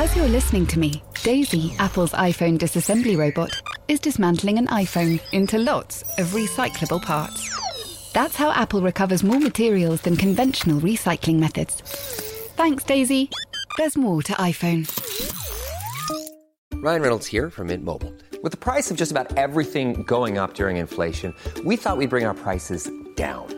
As you're listening to me, Daisy, Apple's iPhone disassembly robot, is dismantling an iPhone into lots of recyclable parts. That's how Apple recovers more materials than conventional recycling methods. Thanks, Daisy. There's more to iPhone. Ryan Reynolds here from Mint Mobile. With the price of just about everything going up during inflation, we thought we'd bring our prices down.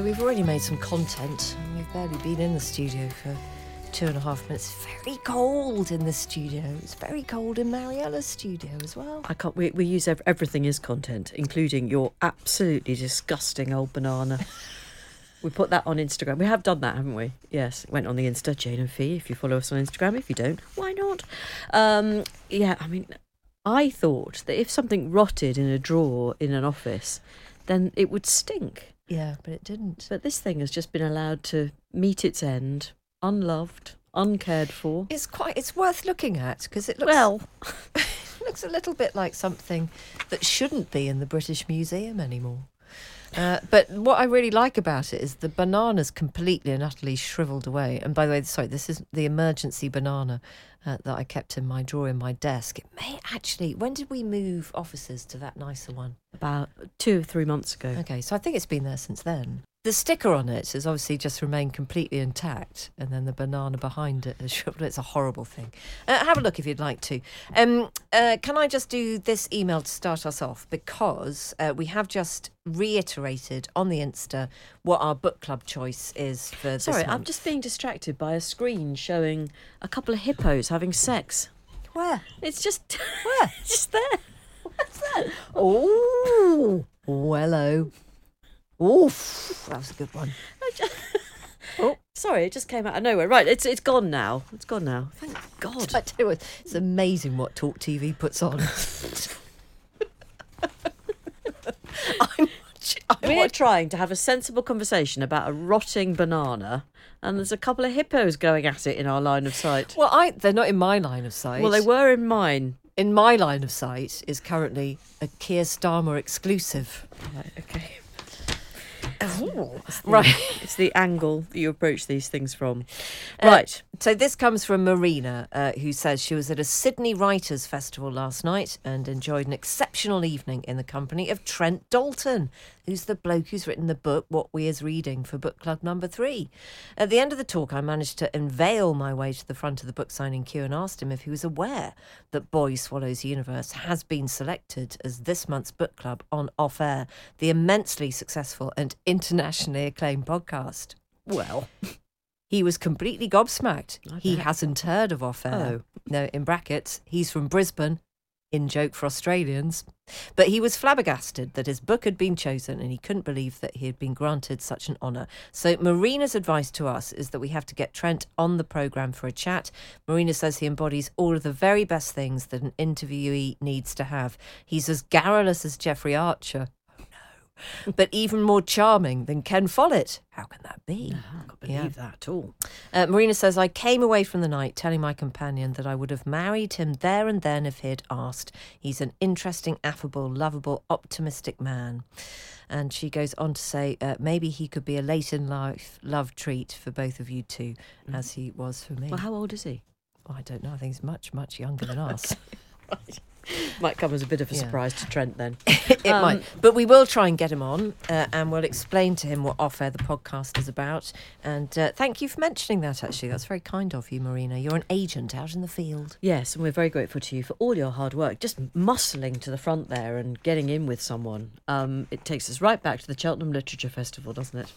So we've already made some content, we've barely been in the studio for two and a half minutes. Very cold in the studio. It's very cold in Mariella's studio as well. I can't. We, we use ev- everything as content, including your absolutely disgusting old banana. we put that on Instagram. We have done that, haven't we? Yes, went on the Insta. Jane and Fi. If you follow us on Instagram, if you don't, why not? Um, yeah, I mean, I thought that if something rotted in a drawer in an office, then it would stink. Yeah, but it didn't. But this thing has just been allowed to meet its end, unloved, uncared for. It's quite. It's worth looking at because it looks. Well, it looks a little bit like something that shouldn't be in the British Museum anymore. Uh, but what I really like about it is the banana's completely and utterly shriveled away. And by the way, sorry, this is the emergency banana uh, that I kept in my drawer in my desk. It may actually. When did we move offices to that nicer one? about two or three months ago. Okay, so I think it's been there since then. The sticker on it has obviously just remained completely intact, and then the banana behind it has shriveled. It's a horrible thing. Uh, have a look if you'd like to. Um, uh, can I just do this email to start us off? Because uh, we have just reiterated on the Insta what our book club choice is for this Sorry, I'm just being distracted by a screen showing a couple of hippos having sex. Where? It's just Where? it's just there. What's that? Oh, hello. Oof, that was a good one. Oh, sorry, it just came out of nowhere. Right, it's it's gone now. It's gone now. Thank God. I tell you what, it's amazing what Talk TV puts on. I'm, I'm We're trying to have a sensible conversation about a rotting banana, and there's a couple of hippos going at it in our line of sight. well, I they're not in my line of sight. Well, they were in mine. in my line of sight is currently a Keir Starmer exclusive. Right, okay. Right. It's the angle that you approach these things from. Uh, Right. So this comes from Marina, uh, who says she was at a Sydney Writers' Festival last night and enjoyed an exceptional evening in the company of Trent Dalton, who's the bloke who's written the book What We Is Reading for book club number three. At the end of the talk, I managed to unveil my way to the front of the book signing queue and asked him if he was aware that Boy Swallows Universe has been selected as this month's book club on Off Air, the immensely successful and internationally acclaimed podcast. Well, He was completely gobsmacked. He hasn't heard of off air. Oh. No, in brackets, he's from Brisbane, in joke for Australians. But he was flabbergasted that his book had been chosen and he couldn't believe that he had been granted such an honour. So, Marina's advice to us is that we have to get Trent on the programme for a chat. Marina says he embodies all of the very best things that an interviewee needs to have. He's as garrulous as Jeffrey Archer. No. But even more charming than Ken Follett. How can that be? I can't believe that at all. Uh, Marina says, I came away from the night telling my companion that I would have married him there and then if he'd asked. He's an interesting, affable, lovable, optimistic man. And she goes on to say, uh, maybe he could be a late in life love treat for both of you two, as he was for me. Well, how old is he? Oh, I don't know. I think he's much, much younger than us. Might come as a bit of a Yeah. surprise to Trent then. it Um, might. But we will try and get him on uh, and we'll explain to him what Off Air the podcast is about. And uh, thank you for mentioning that, actually. That's very kind of you, Marina. You're an agent out in the field. Yes, and we're very grateful to you for all your hard work, just muscling to the front there and getting in with someone. Um, it takes us right back to the Cheltenham Literature Festival, doesn't it?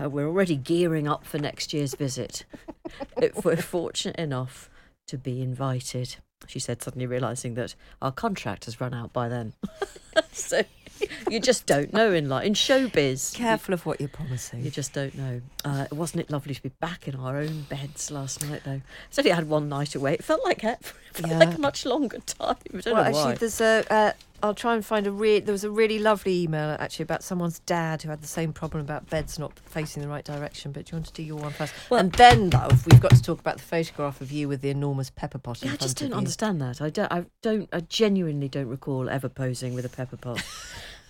Uh, we're already gearing up for next year's visit. if we're fortunate enough to be invited, she said, suddenly realising that our contract has run out by then. so you just don't know in life in showbiz. Careful of what you're promising. You just don't know. Uh, wasn't it lovely to be back in our own beds last night, though? It's only had one night away. It felt like it felt Yeah. like a much longer time. I don't well, know actually, why. there's a. I'll try and find a re- There was a really lovely email actually about someone's dad who had the same problem about beds not facing the right direction. But do you want to do your one first? Well- and then, though, we've got to talk about the photograph of you with the enormous pepper pot. in Yeah, I just don't understand that. I don't. I don't. I genuinely don't recall ever posing with a pepper pot.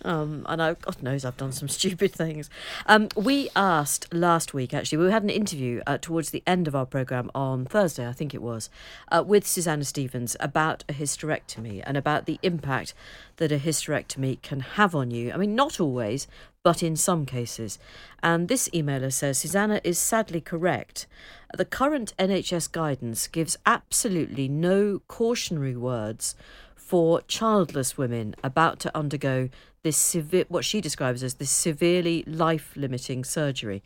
Um, and I, God knows I've done some stupid things. Um, we asked last week, actually, we had an interview uh, towards the end of our programme on Thursday, I think it was, uh, with Susanna Stevens about a hysterectomy and about the impact that a hysterectomy can have on you. I mean, not always, but in some cases. And this emailer says Susanna is sadly correct. The current NHS guidance gives absolutely no cautionary words for childless women about to undergo this severe, what she describes as this severely life limiting surgery.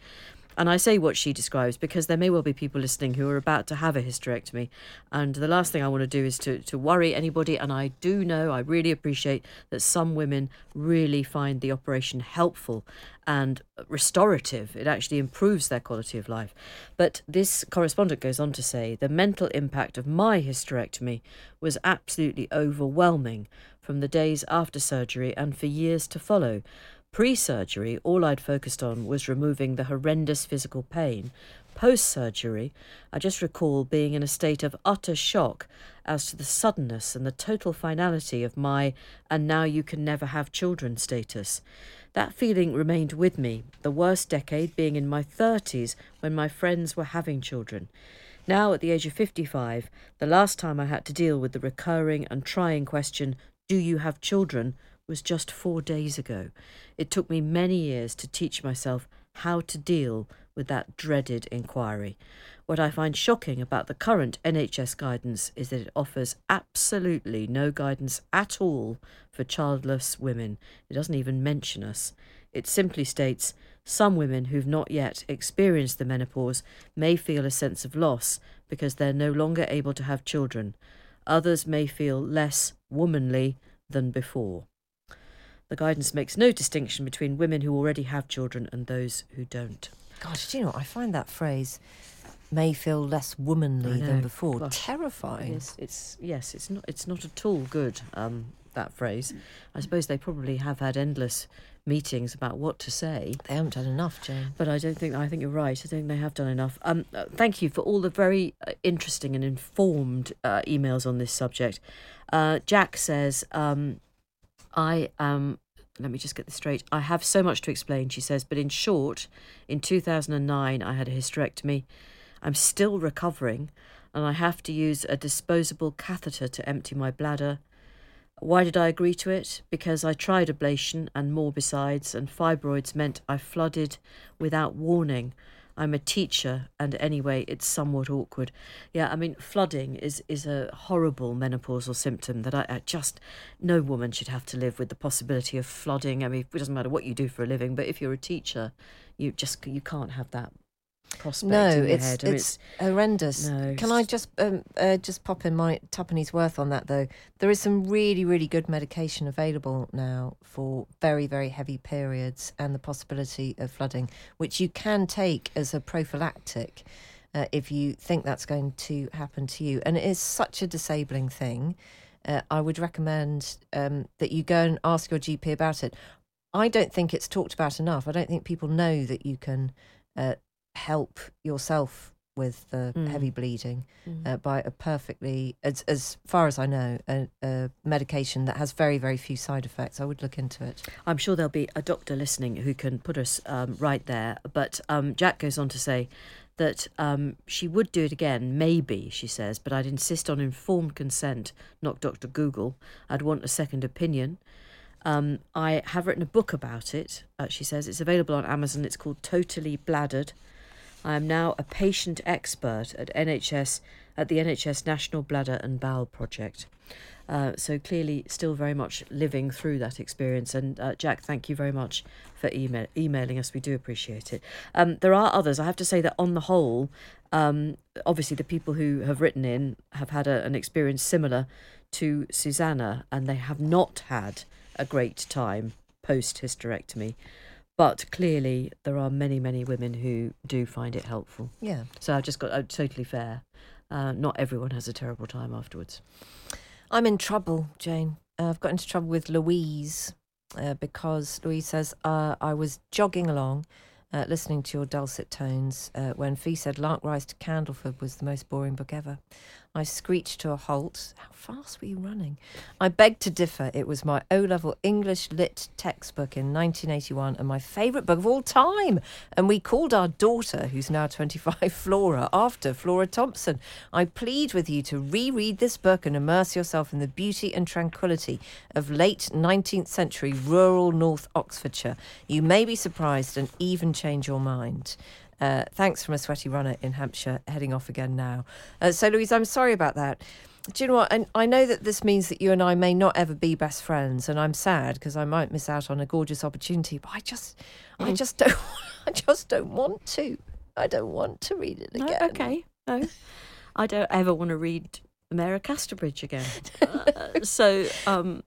And I say what she describes because there may well be people listening who are about to have a hysterectomy. And the last thing I want to do is to, to worry anybody. And I do know, I really appreciate that some women really find the operation helpful and restorative. It actually improves their quality of life. But this correspondent goes on to say the mental impact of my hysterectomy was absolutely overwhelming from the days after surgery and for years to follow. Pre surgery, all I'd focused on was removing the horrendous physical pain. Post surgery, I just recall being in a state of utter shock as to the suddenness and the total finality of my and now you can never have children status. That feeling remained with me, the worst decade being in my 30s when my friends were having children. Now, at the age of 55, the last time I had to deal with the recurring and trying question, Do you have children? was just four days ago. It took me many years to teach myself how to deal with that dreaded inquiry. What I find shocking about the current NHS guidance is that it offers absolutely no guidance at all for childless women. It doesn't even mention us. It simply states some women who've not yet experienced the menopause may feel a sense of loss because they're no longer able to have children. Others may feel less womanly than before. The guidance makes no distinction between women who already have children and those who don't. God, do you know? I find that phrase may feel less womanly than before. Gosh, Terrifying. It's, it's yes, it's not it's not at all good. Um, that phrase. I suppose they probably have had endless meetings about what to say. They haven't done enough, Jane. But I don't think I think you're right. I think they have done enough. Um, uh, thank you for all the very uh, interesting and informed uh, emails on this subject. Uh, Jack says, um, "I am let me just get this straight. I have so much to explain." She says, "But in short, in 2009, I had a hysterectomy. I'm still recovering, and I have to use a disposable catheter to empty my bladder." Why did I agree to it? Because I tried ablation and more besides, and fibroids meant I flooded without warning. I'm a teacher, and anyway, it's somewhat awkward. Yeah, I mean, flooding is, is a horrible menopausal symptom that I, I just, no woman should have to live with the possibility of flooding. I mean, it doesn't matter what you do for a living, but if you're a teacher, you just, you can't have that prospect No, it's head. I it's horrendous. No, Can I just um, uh, just pop in my tuppenny's worth on that though? There is some really really good medication available now for very very heavy periods and the possibility of flooding, which you can take as a prophylactic. Uh, if you think that's going to happen to you, and it is such a disabling thing, uh, I would recommend um, that you go and ask your GP about it. I don't think it's talked about enough. I don't think people know that you can uh, help yourself with the Mm. heavy bleeding Mm. uh, by a perfectly, as as far as I know, a, a medication that has very very few side effects. I would look into it. I'm sure there'll be a doctor listening who can put us um, right there. But um, Jack goes on to say that um, she would do it again, maybe, she says, but I'd insist on informed consent, not Dr. Google. I'd want a second opinion. Um, I have written a book about it, uh, she says. It's available on Amazon. It's called Totally Bladdered. I am now a patient expert at NHS at the NHS National Bladder and Bowel Project. Uh, so clearly, still very much living through that experience. And uh, Jack, thank you very much for email- emailing us. We do appreciate it. Um, there are others. I have to say that on the whole, um, obviously the people who have written in have had a, an experience similar to Susanna, and they have not had a great time post hysterectomy. But clearly, there are many, many women who do find it helpful. Yeah. So I've just got uh, totally fair. Uh, not everyone has a terrible time afterwards. I'm in trouble, Jane. Uh, I've got into trouble with Louise uh, because Louise says uh, I was jogging along, uh, listening to your dulcet tones uh, when Fi said Lark Rise to Candleford was the most boring book ever. I screeched to a halt. How fast were you running? I begged to differ. It was my O level English lit textbook in 1981 and my favourite book of all time. And we called our daughter, who's now 25, Flora, after Flora Thompson. I plead with you to reread this book and immerse yourself in the beauty and tranquillity of late 19th century rural North Oxfordshire. You may be surprised and even change your mind. Uh, thanks from a sweaty runner in Hampshire, heading off again now. Uh, so, Louise, I'm sorry about that. Do you know what? And I know that this means that you and I may not ever be best friends, and I'm sad because I might miss out on a gorgeous opportunity. But I just, I just don't, I just don't want to. I don't want to read it No, again. okay. No. I don't ever want to read The Mayor of Casterbridge again. Uh, so, um,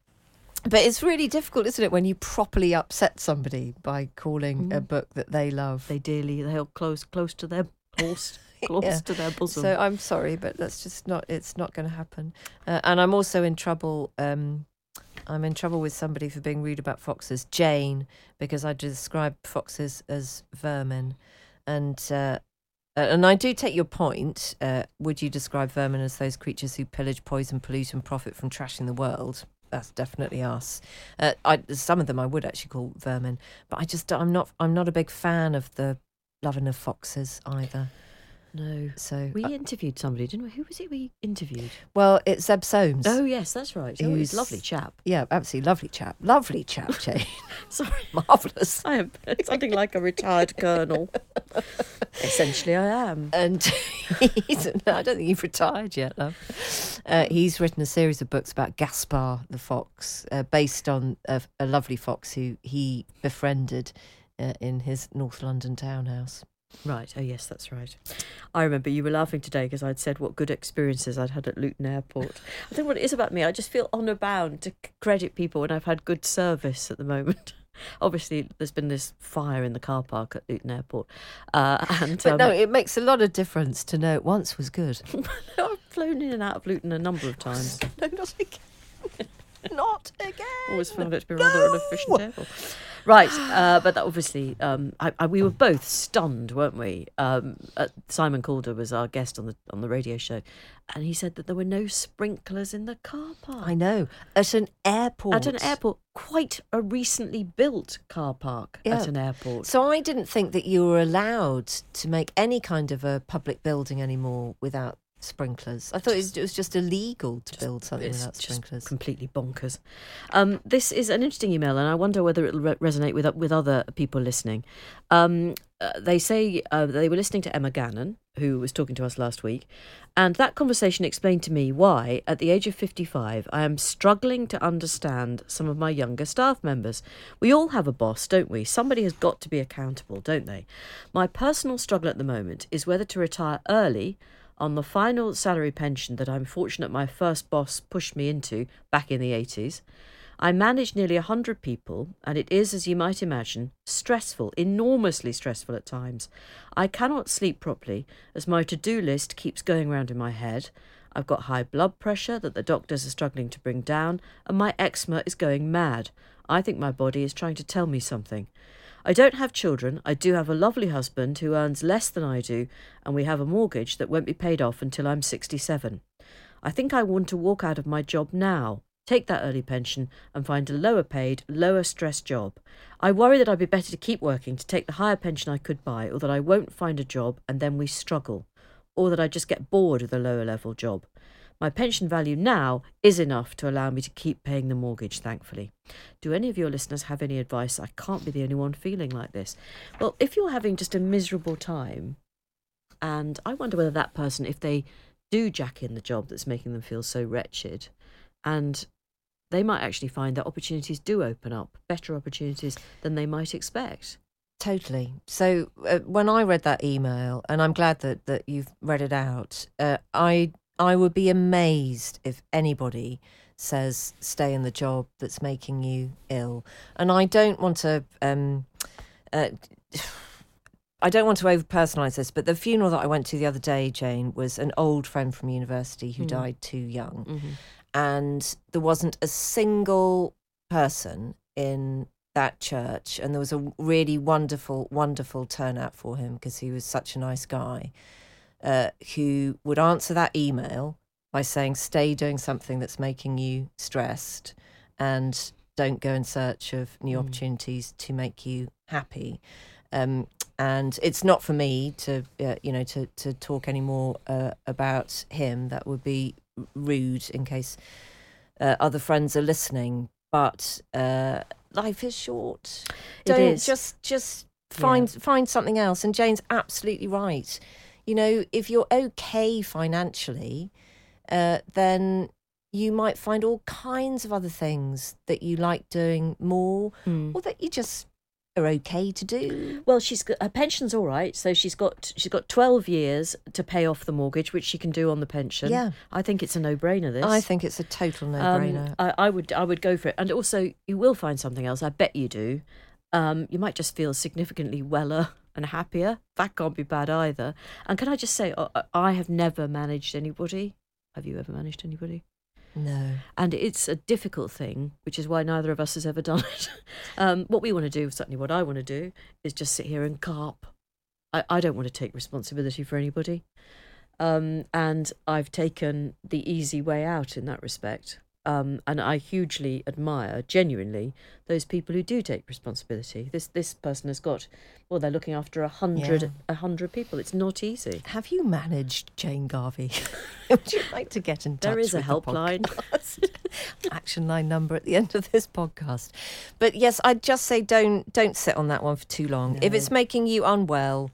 But it's really difficult, isn't it, when you properly upset somebody by calling a book that they love. they dearly, they hold close, close to their horse, close Yeah. to their bosom. So I'm sorry, but that's just not. It's not going to happen. Uh, and I'm also in trouble. Um, I'm in trouble with somebody for being rude about foxes, Jane, because I describe foxes as vermin, and uh, and I do take your point. Uh, would you describe vermin as those creatures who pillage, poison, pollute, and profit from trashing the world? That's definitely us. Uh, I, some of them I would actually call vermin, but I just I'm not I'm not a big fan of the loving of foxes either. No. So We uh, interviewed somebody, didn't we? Who was it we interviewed? well, it's Zeb Soanes. Oh, yes, that's right. Oh, he's a lovely chap. Yeah, absolutely lovely chap. Lovely chap, Jane. Sorry. Marvellous. I am something like a retired colonel. Essentially, I am. And he's, no, I don't think you've retired yet, love. Uh, he's written a series of books about Gaspard the fox, uh, based on a, a lovely fox who he befriended uh, in his North London townhouse. Right. Oh, yes, that's right. I remember you were laughing today because I'd said what good experiences I'd had at Luton Airport. I think what it is about me, I just feel honour bound to credit people when I've had good service at the moment. Obviously, there's been this fire in the car park at Luton Airport. Uh, and But um, no, it makes a lot of difference to know it once was good. I've flown in and out of Luton a number of times. no, not again. not again. Always found it to be rather an efficient airport. Right, uh, but that obviously, um, I, I, we were both stunned, weren't we? Um, uh, Simon Calder was our guest on the on the radio show, and he said that there were no sprinklers in the car park. I know. At an airport. At an airport, quite a recently built car park Yeah. at an airport. So I didn't think that you were allowed to make any kind of a public building anymore without sprinklers. I thought it was, it was just illegal to build something without just sprinklers. completely bonkers. Um, this is an interesting email, and I wonder whether it'll re- resonate with with other people listening. Um, uh, they say uh, they were listening to Emma Gannon, who was talking to us last week, and that conversation explained to me why, at the age of 55, I am struggling to understand some of my younger staff members. We all have a boss, don't we? Somebody has got to be accountable, don't they? My personal struggle at the moment is whether to retire early on the final salary pension that I'm fortunate my first boss pushed me into back in the 80s. I manage nearly 100 people, and it is, as you might imagine, stressful, enormously stressful at times. I cannot sleep properly as my to do list keeps going round in my head. I've got high blood pressure that the doctors are struggling to bring down, and my eczema is going mad. I think my body is trying to tell me something. I don't have children. I do have a lovely husband who earns less than I do, and we have a mortgage that won't be paid off until I'm 67. I think I want to walk out of my job now, take that early pension, and find a lower paid, lower stress job. I worry that I'd be better to keep working to take the higher pension I could buy, or that I won't find a job and then we struggle, or that I just get bored with a lower level job. My pension value now is enough to allow me to keep paying the mortgage, thankfully. Do any of your listeners have any advice? I can't be the only one feeling like this. Well, if you're having just a miserable time, and I wonder whether that person, if they do jack in the job that's making them feel so wretched, and they might actually find that opportunities do open up, better opportunities than they might expect. Totally. So uh, when I read that email, and I'm glad that, that you've read it out, uh, I I would be amazed if anybody says stay in the job that's making you ill. And I don't want to. Um, uh, I don't want to over personalise this, but the funeral that I went to the other day, Jane, was an old friend from university who died too young. And there wasn't a single person in that church. And there was a really wonderful, wonderful turnout for him because he was such a nice guy uh, who would answer that email by saying, stay doing something that's making you stressed and don't go in search of new opportunities to make you happy. Um, and it's not for me to, uh, you know, to, to talk any more uh, about him. That would be rude in case uh, other friends are listening. But uh, life is short. It Don't is. just just find find something else. And Jane's absolutely right. You know, if you're okay financially, uh, then you might find all kinds of other things that you like doing more, or that you just are okay to do. Well, she's got her pension's all right, so she's got she's got twelve years to pay off the mortgage, which she can do on the pension. Yeah. I think it's a no-brainer. This I think it's a total Um, no-brainer. I, I would I would go for it, and also you will find something else. I bet you do. Um, you might just feel significantly weller and happier. That can't be bad either. And can I just say, I, have never managed anybody. Have you ever managed anybody? no. and it's a difficult thing, which is why neither of us has ever done it. Um, what we want to do, certainly what I want to do, is just sit here and carp. I, I don't want to take responsibility for anybody. Um, and I've taken the easy way out in that respect. Um, and I hugely admire, genuinely, those people who do take responsibility. This this person has got, well, they're looking after a hundred Yeah. a hundred people. It's not easy. Have you managed Jane Garvey? Would you like to get in touch? There is a helpline. Action line number at the end of this podcast. But yes, I'd just say don't don't sit on that one for too long. If it's making you unwell,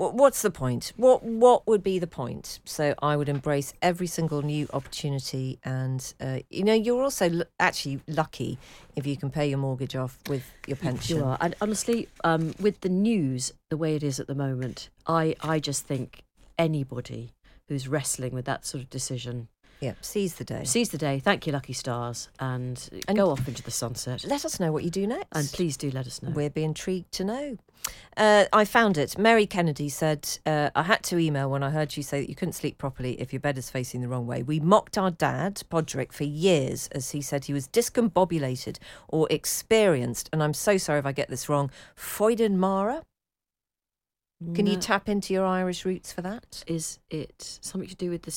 what's the point? What what would be the point? So I would embrace every single new opportunity, and uh, you know you're also l- actually lucky if you can pay your mortgage off with your pension. You are, and honestly, um, with the news the way it is at the moment, I I just think anybody who's wrestling with that sort of decision Yeah, seize the day. seize the day. Thank you, lucky stars, and, And- go off into the sunset. Let us know what you do next. And please do let us know. We'd be intrigued to know. Uh, I found it. Mary Kennedy said, uh, I had to email when I heard you say that you couldn't sleep properly if your bed is facing the wrong way. We mocked our dad, Podrick, for years as he said he was discombobulated or experienced, and I'm so sorry if I get this wrong, Freudenmara. Can you tap into your Irish roots for that? Is it something to do with the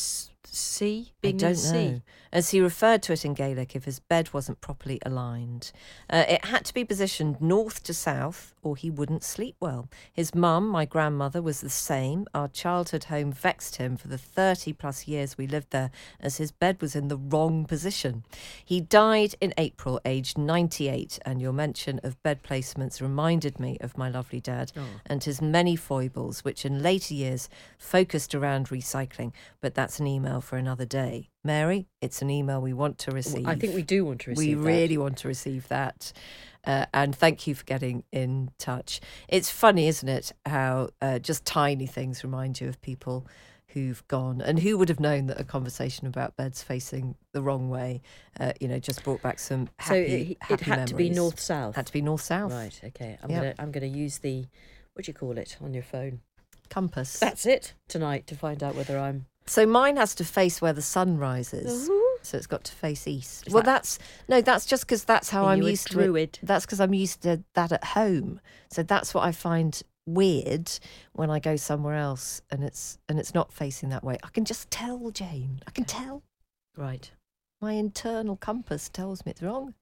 sea I don't in the sea? As he referred to it in Gaelic, if his bed wasn't properly aligned, uh, it had to be positioned north to south, or he wouldn't sleep well. His mum, my grandmother, was the same. Our childhood home vexed him for the 30 plus years we lived there, as his bed was in the wrong position. He died in April, aged 98, and your mention of bed placements reminded me of my lovely dad and his many foibles, which in later years focused around recycling. But that's an email for another day. Mary, it's an email we want to receive. I think we do want to receive. We that. really want to receive that. Uh, and thank you for getting in touch. It's funny, isn't it, how uh, just tiny things remind you of people who've gone and who would have known that a conversation about beds facing the wrong way, uh, you know, just brought back some happy, it, it happy had to be north south. Had to be north south. Right. Okay. I'm Yep. gonna I'm gonna use the what do you call it on your phone? Compass. That's it tonight to find out whether I'm. So mine has to face where the sun rises. So it's got to face east. Is well, that- that's no, that's just because that's how I'm used to it. That's because I'm used to that at home. So that's what I find weird when I go somewhere else and it's and it's not facing that way. I can just tell, Jane. I can tell. Right. My internal compass tells me it's wrong.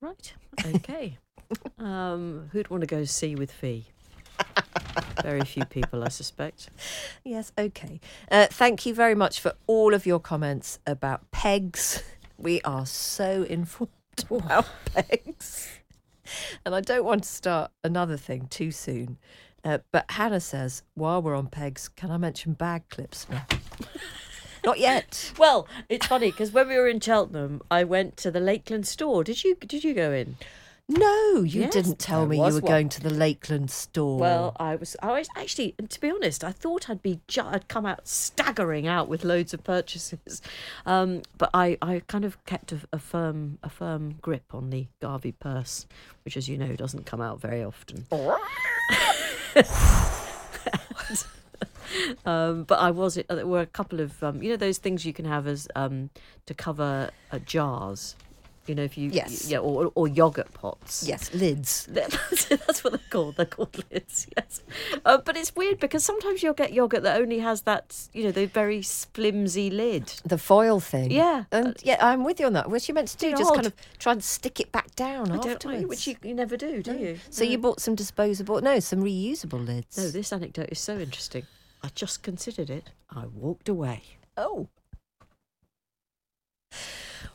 Right. Okay. um, who'd want to go see with Fi? Very few people, I suspect. Yes, okay. Uh, thank you very much for all of your comments about pegs. We are so informed about pegs. And I don't want to start another thing too soon. Uh, but Hannah says, while we're on pegs, can I mention bag clips? now? Not yet. Well, it's funny because when we were in Cheltenham, I went to the Lakeland store. Did you? Did you go in? No, you Yes, didn't tell me you were one. going to the Lakeland store. Well, I was. I was actually, to be honest, I thought I'd be. Ju- I'd come out staggering out with loads of purchases, um, but I, I kind of kept a, a firm, a firm grip on the Garvey purse, which, as you know, doesn't come out very often. um, but I was. uh, There were a couple of, um, you know, those things you can have as um, to cover uh, jars. You know, if you, Yes. yeah, or, or yogurt pots. yes, lids. That's, that's what they're called. They're called lids, yes. Uh, but it's weird because sometimes you'll get yogurt that only has that, you know, the very flimsy lid. The foil thing. Yeah. And yeah, I'm with you on that. What you meant to do, just kind of try and stick it back down I don't afterwards. which you, you never do, do you? So you bought some disposable, no, some reusable lids. No, this anecdote is so interesting. I just considered it. I walked away. Oh.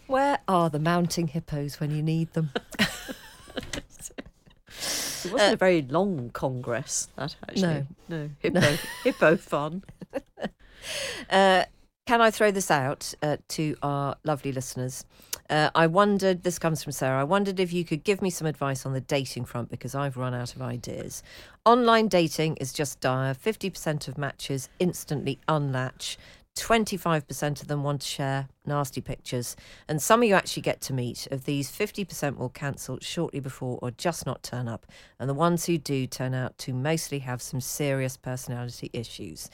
Where are the mounting hippos when you need them? It wasn't a very long congress, that actually. No. No. Hippo, hippo fun. Uh, can I throw this out uh, to our lovely listeners? Uh, I wondered, this comes from Sarah, I wondered if you could give me some advice on the dating front because I've run out of ideas. Online dating is just dire. 50% of matches instantly unlatch. 25% of them want to share nasty pictures. And some of you actually get to meet. Of these, 50% will cancel shortly before or just not turn up. And the ones who do turn out to mostly have some serious personality issues.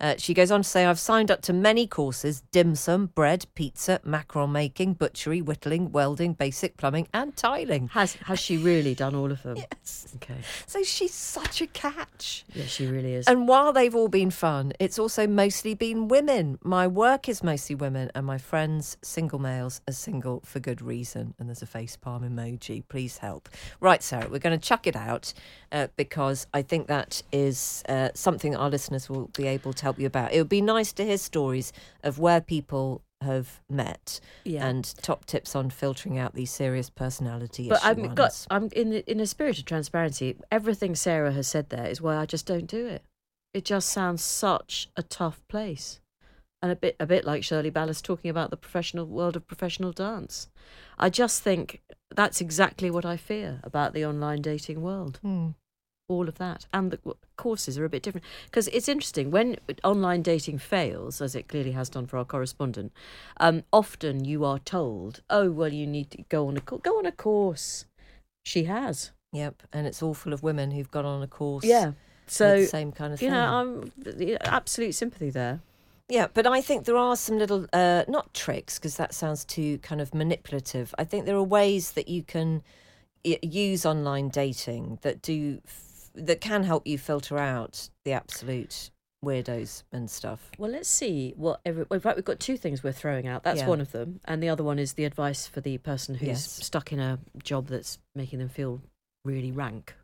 Uh, she goes on to say, I've signed up to many courses dim sum, bread, pizza, macaron making, butchery, whittling, welding, basic plumbing, and tiling. Has has she really done all of them? Yes. Okay. So she's such a catch. Yeah, she really is. And while they've all been fun, it's also mostly been women. My work is mostly women, and my friends, single males, are single for good reason. And there's a face palm emoji. Please help. Right, Sarah, we're going to chuck it out uh, because I think that is uh, something our listeners will be able to help you about. It would be nice to hear stories of where people have met Yeah. and top tips on filtering out these serious personality But I've ones. got I'm in the, in a spirit of transparency. Everything Sarah has said there is why I just don't do it. It just sounds such a tough place, and a bit a bit like Shirley Ballas talking about the professional world of professional dance. I just think that's exactly what I fear about the online dating world. Hmm. All of that, and the courses are a bit different because it's interesting when online dating fails, as it clearly has done for our correspondent. Um, often you are told, "Oh, well, you need to go on a co- go on a course." She has. Yep, and it's all full of women who've gone on a course. Yeah. So the same kind of you thing. know, I'm absolute sympathy there. Yeah, but I think there are some little, uh, not tricks, because that sounds too kind of manipulative. I think there are ways that you can use online dating that do f- that can help you filter out the absolute weirdos and stuff. Well, let's see what. Every, well, in fact, we've got two things we're throwing out. That's Yeah. one of them, and the other one is the advice for the person who's Yes. stuck in a job that's making them feel really rank,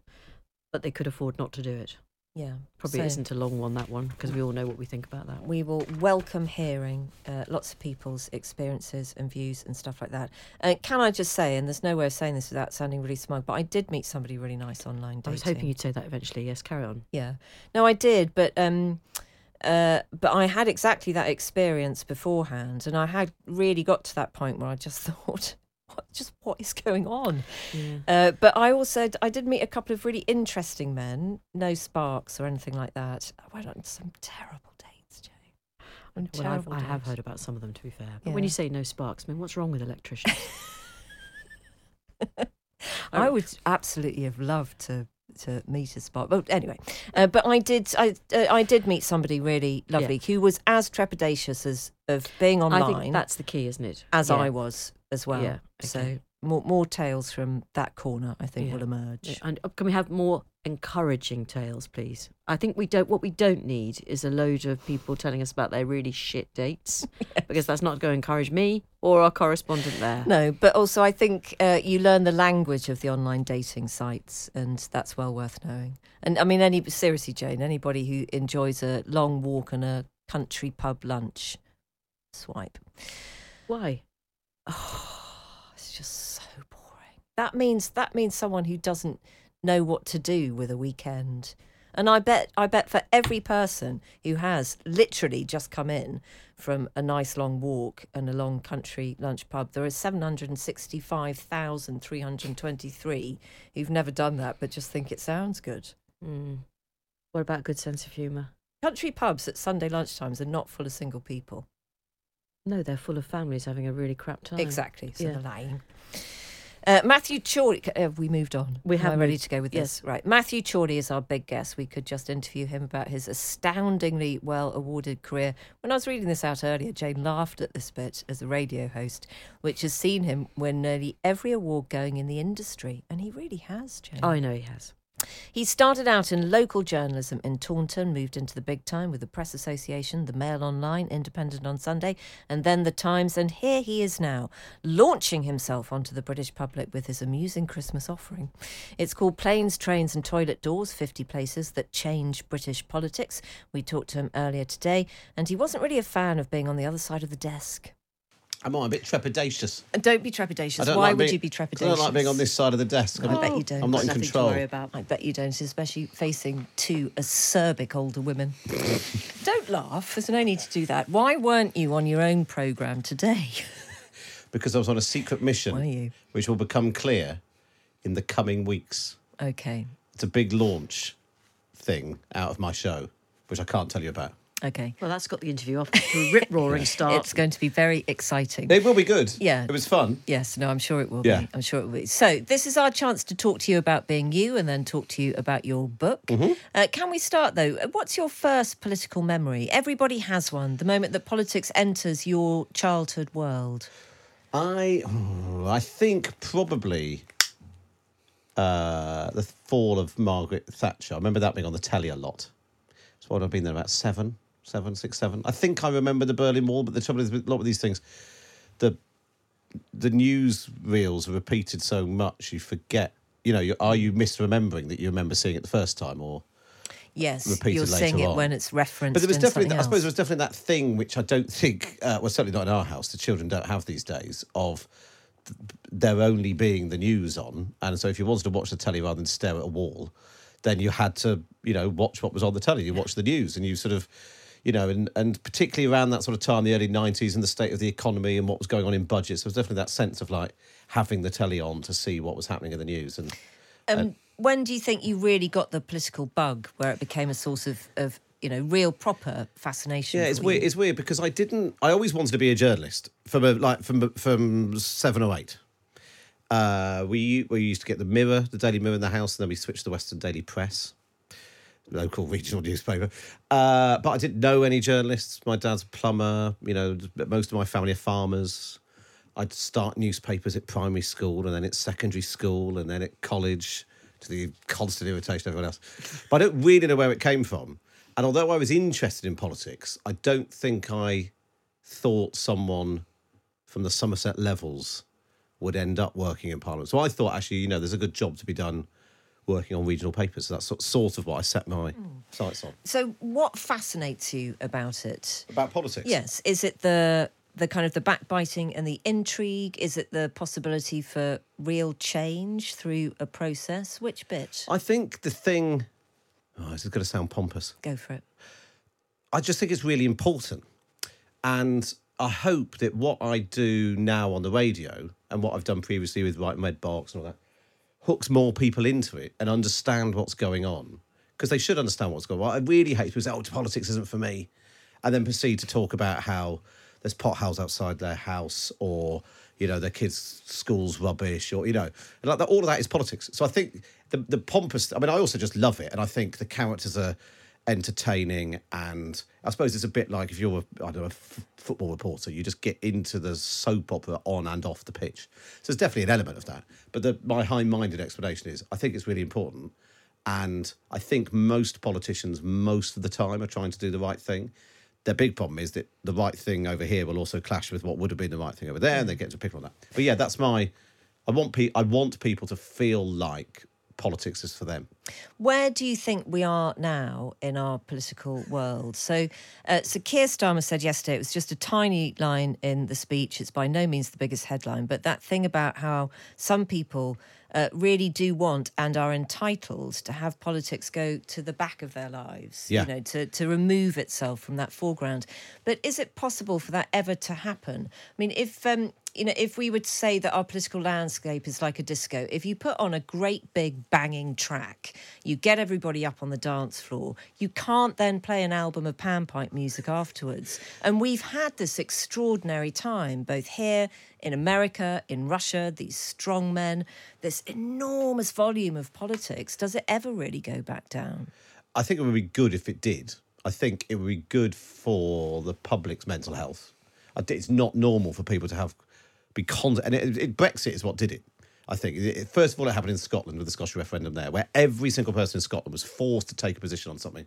but they could afford not to do it. Yeah, Probably so isn't a long one that one because we all know what we think about that. We will welcome hearing uh, lots of people's experiences and views and stuff like that. Uh, can I just say, and there's no way of saying this without sounding really smug, but I did meet somebody really nice online dating. I was hoping you'd say that eventually. Yes, carry on. Yeah. No, I did, but um uh but I had exactly that experience beforehand and I had really got to that point where I just thought what just what is going on? Yeah. Uh but I also I did meet a couple of really interesting men, no sparks or anything like that. I went on some terrible dates, Jane. On Well, I've, I have heard about some of them, to be fair. But when you say no sparks, I mean, what's wrong with electricians? I would absolutely have loved to to meet a spot. Well, anyway, uh, but I did. I uh, I did meet somebody really lovely who was as trepidatious as of being online I think that's the key, isn't it? as Yeah. I was as well. Yeah, So more more tales from that corner, I think, Yeah. will emerge. Yeah, And uh, can we have more encouraging tales, please? I think we don't. What we don't need is a load of people telling us about their really shit dates, because that's not going to encourage me or our correspondent there. No, but also I think uh, you learn the language of the online dating sites, and that's well worth knowing. And I mean, any seriously, Jane, anybody who enjoys a long walk and a country pub lunch, swipe. Why? Oh, it's just so boring. That means that means someone who doesn't know what to do with a weekend. And I bet, I bet for every person who has literally just come in from a nice long walk and a long country lunch pub, there are 765,323 who've never done that but just think it sounds good. Hmm. What about good sense of humour? Country pubs at Sunday lunchtimes are not full of single people. No, they're full of families having a really crap time. Exactly. So Yeah. they're lying. Uh, Matthew Chorley, have we moved on? We have ready to go with yes. this? Right. Matthew Chorley is our big guest. We could just interview him about his astoundingly well awarded career. When I was reading this out earlier, Jane laughed at this bit as a radio host, which has seen him win nearly every award going in the industry. And he really has, Jane. I know he has. He started out in local journalism in Taunton, moved into the big time with the Press Association, the Mail Online, Independent on Sunday, and then the Times. And here he is now, launching himself onto the British public with his amusing Christmas offering. It's called Planes, Trains and Toilet Doors 50 Places That Change British Politics. We talked to him earlier today, and he wasn't really a fan of being on the other side of the desk. I'm a bit trepidatious. Uh, don't be trepidatious. Why like would being- you be trepidatious? I don't like being on this side of the desk. I bet you don't. I'm not in Nothing control. to worry about. I bet you don't, especially facing two acerbic older women. don't laugh. There's no need to do that. Why weren't you on your own programme today? Because I was on a secret mission, which will become clear in the coming weeks. Okay. It's a big launch thing out of my show, which I can't tell you about. Okay. Well, that's got the interview off to a rip roaring start. It's going to be very exciting. It will be good. Yeah. It was fun. Yes, no, I'm sure it will Yeah. be. I'm sure it will be. So, this is our chance to talk to you about being you and then talk to you about your book. Mm-hmm. Uh, can we start, though? Uh, What's your first political memory? Everybody has one, the moment that politics enters your childhood world. I, I think probably uh, the fall of Margaret Thatcher. I remember that being on the telly a lot. So I'd have been there about seven, seven, six, seven. I think I remember the Berlin Wall, but the trouble is with a lot of these things, the the news reels are repeated so much you forget. You know, are you misremembering that you remember seeing it the first time, or Yes, Repeated you're seeing it on. when it's referenced. But there was in definitely, I suppose, there was definitely that thing which I don't think, uh, well, certainly not in our house. The children don't have these days of there only being the news on, and so if you wanted to watch the telly rather than stare at a wall, then you had to, you know, watch what was on the telly. You watch the news, and you sort of, you know, and and particularly around that sort of time, the early '90s, and the state of the economy and what was going on in budgets, there was definitely that sense of like having the telly on to see what was happening in the news, and Um, when do you think you really got the political bug where it became a source of, of you know, real proper fascination? Yeah, it's weird. you? It's weird because I didn't. I always wanted to be a journalist from a, like from from seven or eight. Uh, we we used to get the Mirror, the Daily Mirror in the house, and then we switched to the Western Daily Press, local regional newspaper. Uh, but I didn't know any journalists. My dad's a plumber. You know, most of my family are farmers. I'd start newspapers at primary school, and then at secondary school, and then at college, to the constant irritation of everyone else. But I don't really know where it came from. And although I was interested in politics, I don't think I thought someone from the Somerset levels would end up working in Parliament. So I thought, actually, you know, there's a good job to be done working on regional papers. So that's sort- sort of what I set my hmm. sights on. So, what fascinates you about it? About politics? Yes, is it the the kind of the backbiting and the intrigue? Is it the possibility for real change through a process? Which bit? I think the thing, oh, this is going to sound pompous. Go for it. I just think it's really important. And I hope that what I do now on the radio and what I've done previously with like Red Box and all that hooks more people into it and understand what's going on. Because they should understand what's going on. I really hate people say, oh, politics isn't for me. And then proceed to talk about how there's potholes outside their house or, you know, their kids' school's rubbish or, you know, like that, all of that is politics. So I think the, the pompous, I mean, I also just love it. And I think the characters are entertaining and I suppose it's a bit like if you're a, I don't know a f- football reporter you just get into the soap opera on and off the pitch. So there's definitely an element of that. But the, my high-minded explanation is I think it's really important. And I think most politicians most of the time are trying to do the right thing. Their big problem is that the right thing over here will also clash with what would have been the right thing over there and they get to pick on that. But yeah that's my I want pe- I want people to feel like politics is for them. Where do you think we are now in our political world? So, uh, so Keir Starmer said yesterday it was just a tiny line in the speech. It's by no means the biggest headline, but that thing about how some people uh, really do want and are entitled to have politics go to the back of their lives. Yeah. You know, to to remove itself from that foreground. But is it possible for that ever to happen? I mean, if um, you know, if we would say that our political landscape is like a disco, if you put on a great big banging track, you get everybody up on the dance floor, you can't then play an album of panpipe music afterwards. And we've had this extraordinary time, both here in America, in Russia, these strong men, this enormous volume of politics. Does it ever really go back down? I think it would be good if it did. I think it would be good for the public's mental health. It's not normal for people to have be and it, it, Brexit is what did it. I think first of all, it happened in Scotland with the Scottish referendum there, where every single person in Scotland was forced to take a position on something,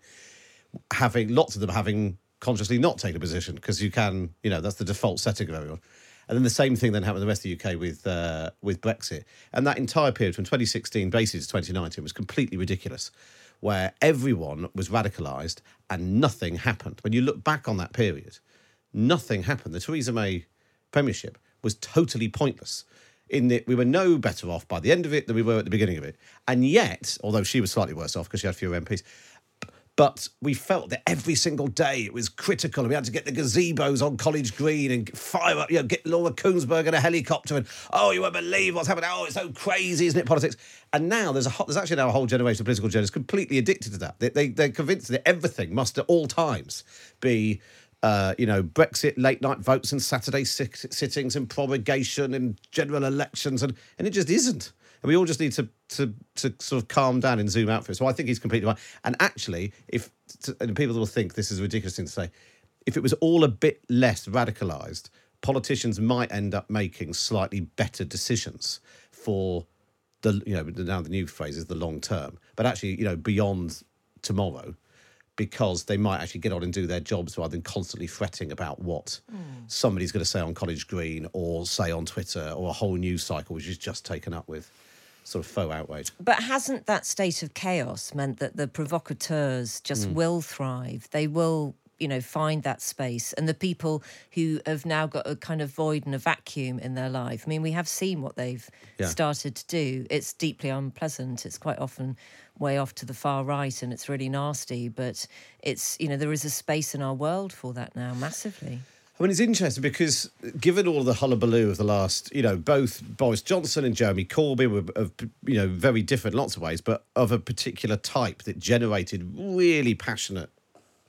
having lots of them having consciously not taken a position because you can, you know, that's the default setting of everyone. And then the same thing then happened in the rest of the UK with uh, with Brexit, and that entire period from 2016 basically to 2019 was completely ridiculous, where everyone was radicalised and nothing happened. When you look back on that period, nothing happened. The Theresa May premiership was totally pointless. In that we were no better off by the end of it than we were at the beginning of it, and yet, although she was slightly worse off because she had fewer MPs, but we felt that every single day it was critical and we had to get the gazebos on College Green and fire up, you know, get Laura Kuenssberg in a helicopter and, oh, you won't believe what's happening. Oh, it's so crazy, isn't it, politics? And now there's a ho- there's actually now a whole generation of political journalists completely addicted to that. They, they, they're convinced that everything must at all times be uh, you know, Brexit late night votes and Saturday sit- sittings and prorogation and general elections, and, and it just isn't. And we all just need to, to to sort of calm down and zoom out for it. So I think he's completely right. And actually, if and people will think this is a ridiculous thing to say, if it was all a bit less radicalised, politicians might end up making slightly better decisions for the you know now the new phrase is the long term, but actually you know beyond tomorrow because they might actually get on and do their jobs rather than constantly fretting about what somebody's going to say on College Green or say on Twitter or a whole news cycle which is just taken up with sort of faux outrage. But hasn't that state of chaos meant that the provocateurs just hmm. will thrive? They will, you know, find that space. And the people who have now got a kind of void and a vacuum in their life. I mean, we have seen what they've Yeah. started to do. It's deeply unpleasant. It's quite often way off to the far right and it's really nasty. But it's, you know, there is a space in our world for that now massively. I mean, it's interesting because given all the hullabaloo of the last, you know, both Boris Johnson and Jeremy Corbyn were uh, of, you know, very different lots of ways, but of a particular type that generated really passionate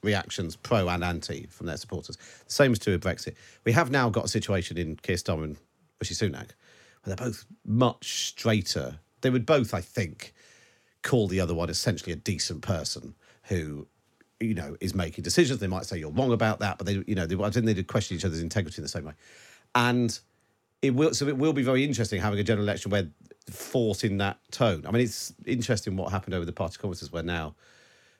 reactions, pro and anti, from their supporters. The same is true with Brexit. We have now got a situation in Keir Starmer and Rishi Sunak where they're both much straighter. They would both, I think, call the other one essentially a decent person who you know is making decisions. They might say you're wrong about that but they you know they, i think they question each other's integrity in the same way. And it will so it will be very interesting having a general election where force in that tone. I mean it's interesting what happened over the party conferences where now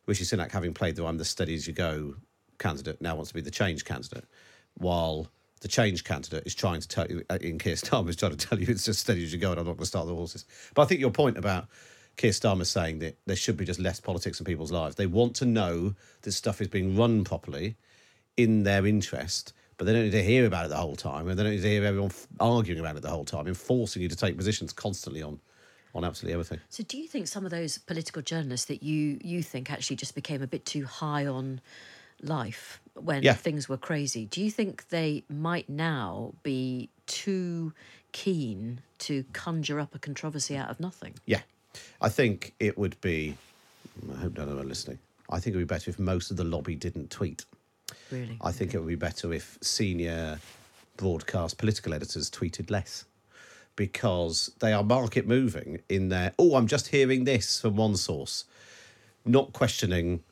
rishi sunak having played the i'm the steady as you go candidate now wants to be the change candidate while the change candidate is trying to tell you uh, in Keir Starmer is trying to tell you it's just steady as you go and I'm not going to start the horses. But I think your point about Keir Starmer saying that there should be just less politics in people's lives. They want to know that stuff is being run properly in their interest, but they don't need to hear about it the whole time, and they don't need to hear everyone f- arguing about it the whole time and forcing you to take positions constantly on on absolutely everything. So, do you think some of those political journalists that you you think actually just became a bit too high on life when Yeah. things were crazy? Do you think they might now be too keen to conjure up a controversy out of nothing? Yeah, I think it would be. I hope none of them are listening. I think it would be better if most of the lobby didn't tweet. Really? I think it would be better if senior broadcast political editors tweeted less because they are market moving in their, oh, I'm just hearing this from one source, not questioning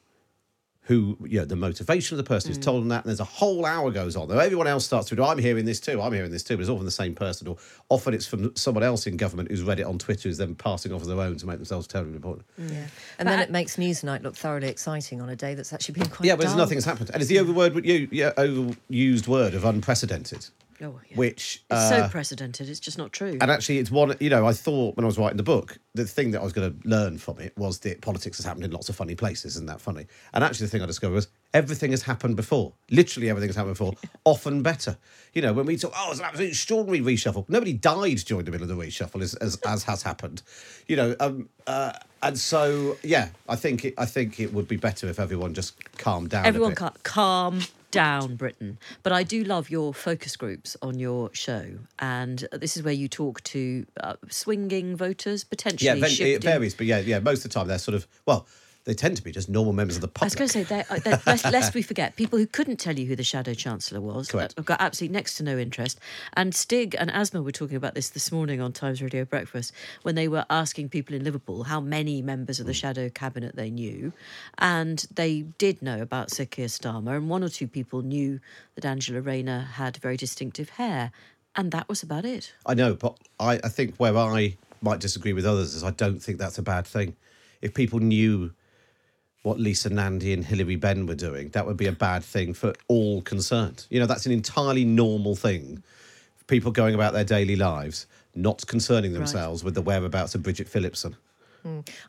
who, you know, the motivation of the person who's mm. told them that. And there's a whole hour goes on. Though everyone else starts to do, I'm hearing this too, I'm hearing this too, but it's often the same person. Or often it's from someone else in government who's read it on Twitter, who's then passing off as their own to make themselves terribly important. Yeah. And then it makes Newsnight look thoroughly exciting on a day that's actually been quite Yeah, but there's dull. nothing has happened. And it's the overword, you, yeah, overused word of unprecedented. Oh, yeah. which It's uh, so precedented. It's just not true. and actually, it's one, you know, I thought when I was writing the book, the thing that I was going to learn from it was that politics has happened in lots of funny places. Isn't that funny? And actually, the thing I discovered was everything has happened before. Literally everything has happened before, often better. You know, when we talk, oh, it's an absolutely extraordinary reshuffle. Nobody died during the middle of the reshuffle, as, as, as has happened. You know, um, uh, and so, yeah, I think, it, I think it would be better if everyone just calmed down. a Everyone calm down, Britain. But I do love your focus groups on your show, and this is where you talk to uh, swinging voters, potentially Yeah, it varies, but yeah, yeah, most of the time they're sort of, well, they tend to be just normal members of the public. I was going to say, they're, uh, they're, lest, lest we forget, people who couldn't tell you who the Shadow Chancellor was Correct. have got absolutely next to no interest. And Stig and Aasmah were talking about this this morning on Times Radio Breakfast when they were asking people in Liverpool how many members of the Shadow Cabinet they knew. And they did know about Sir Keir Starmer, and one or two people knew that Angela Rayner had very distinctive hair. And that was about it. I know, but I, I think where I might disagree with others is I don't think that's a bad thing. If people knew what Lisa Nandy and Hilary Benn were doing, that would be a bad thing for all concerned. You know, that's an entirely normal thing. People going about their daily lives, not concerning themselves with the whereabouts of Bridget Phillipson.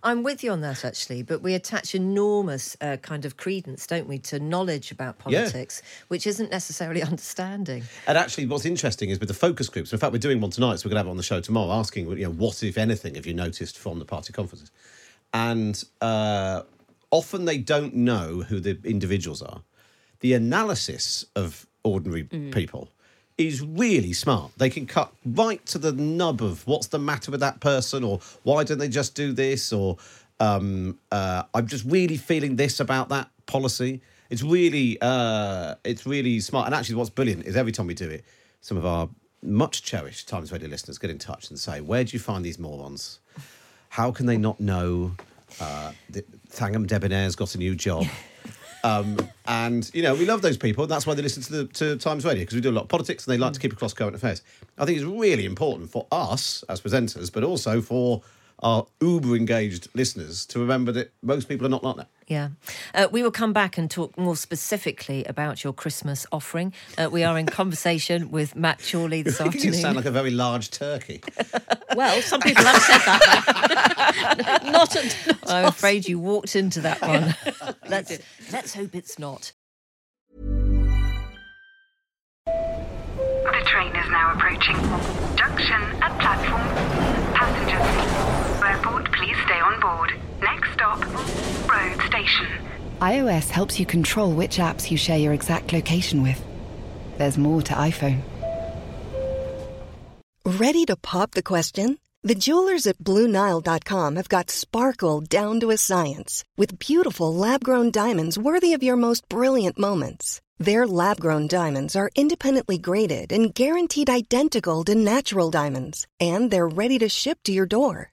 I'm with you on that actually, but we attach enormous uh, kind of credence, don't we, to knowledge about Yeah. politics, which isn't necessarily understanding. And actually, what's interesting is with the focus groups. In fact, we're doing one tonight, so we're going to have it on the show tomorrow, asking, you know, what if anything have you noticed from the party conferences? And uh, often they don't know who the individuals are. The analysis of ordinary people is really smart. They can cut right to the nub of what's the matter with that person, or why don't they just do this, or um, uh, I'm just really feeling this about that policy. It's really, uh, it's really smart. And actually, what's brilliant is every time we do it, some of our much cherished Times Radio listeners get in touch and say, "Where do you find these morons? How can they not know uh, that Thangam Debbonaire's got a new job?" Um, and you know we love those people. That's why they listen to the to Times Radio because we do a lot of politics and they like to keep across current affairs. I think it's really important for us as presenters, but also for our uber engaged listeners to remember that most people are not like that. Yeah. Uh, we will come back and talk more specifically about your Christmas offering. Uh, we are in conversation with Matt Chorley this afternoon. You sound like a very large turkey. Well, some people have said that. not, not I'm afraid you walked into that one. let's, let's hope it's not. The train is now approaching. Junction at platform. Passengers. Airport, please stay on board. Next stop, road station. iOS helps you control which apps you share your exact location with. There's more to iPhone. Ready to pop the question? The jewelers at BlueNile.com have got sparkle down to a science with beautiful lab grown diamonds worthy of your most brilliant moments. Their lab grown diamonds are independently graded and guaranteed identical to natural diamonds, and they're ready to ship to your door.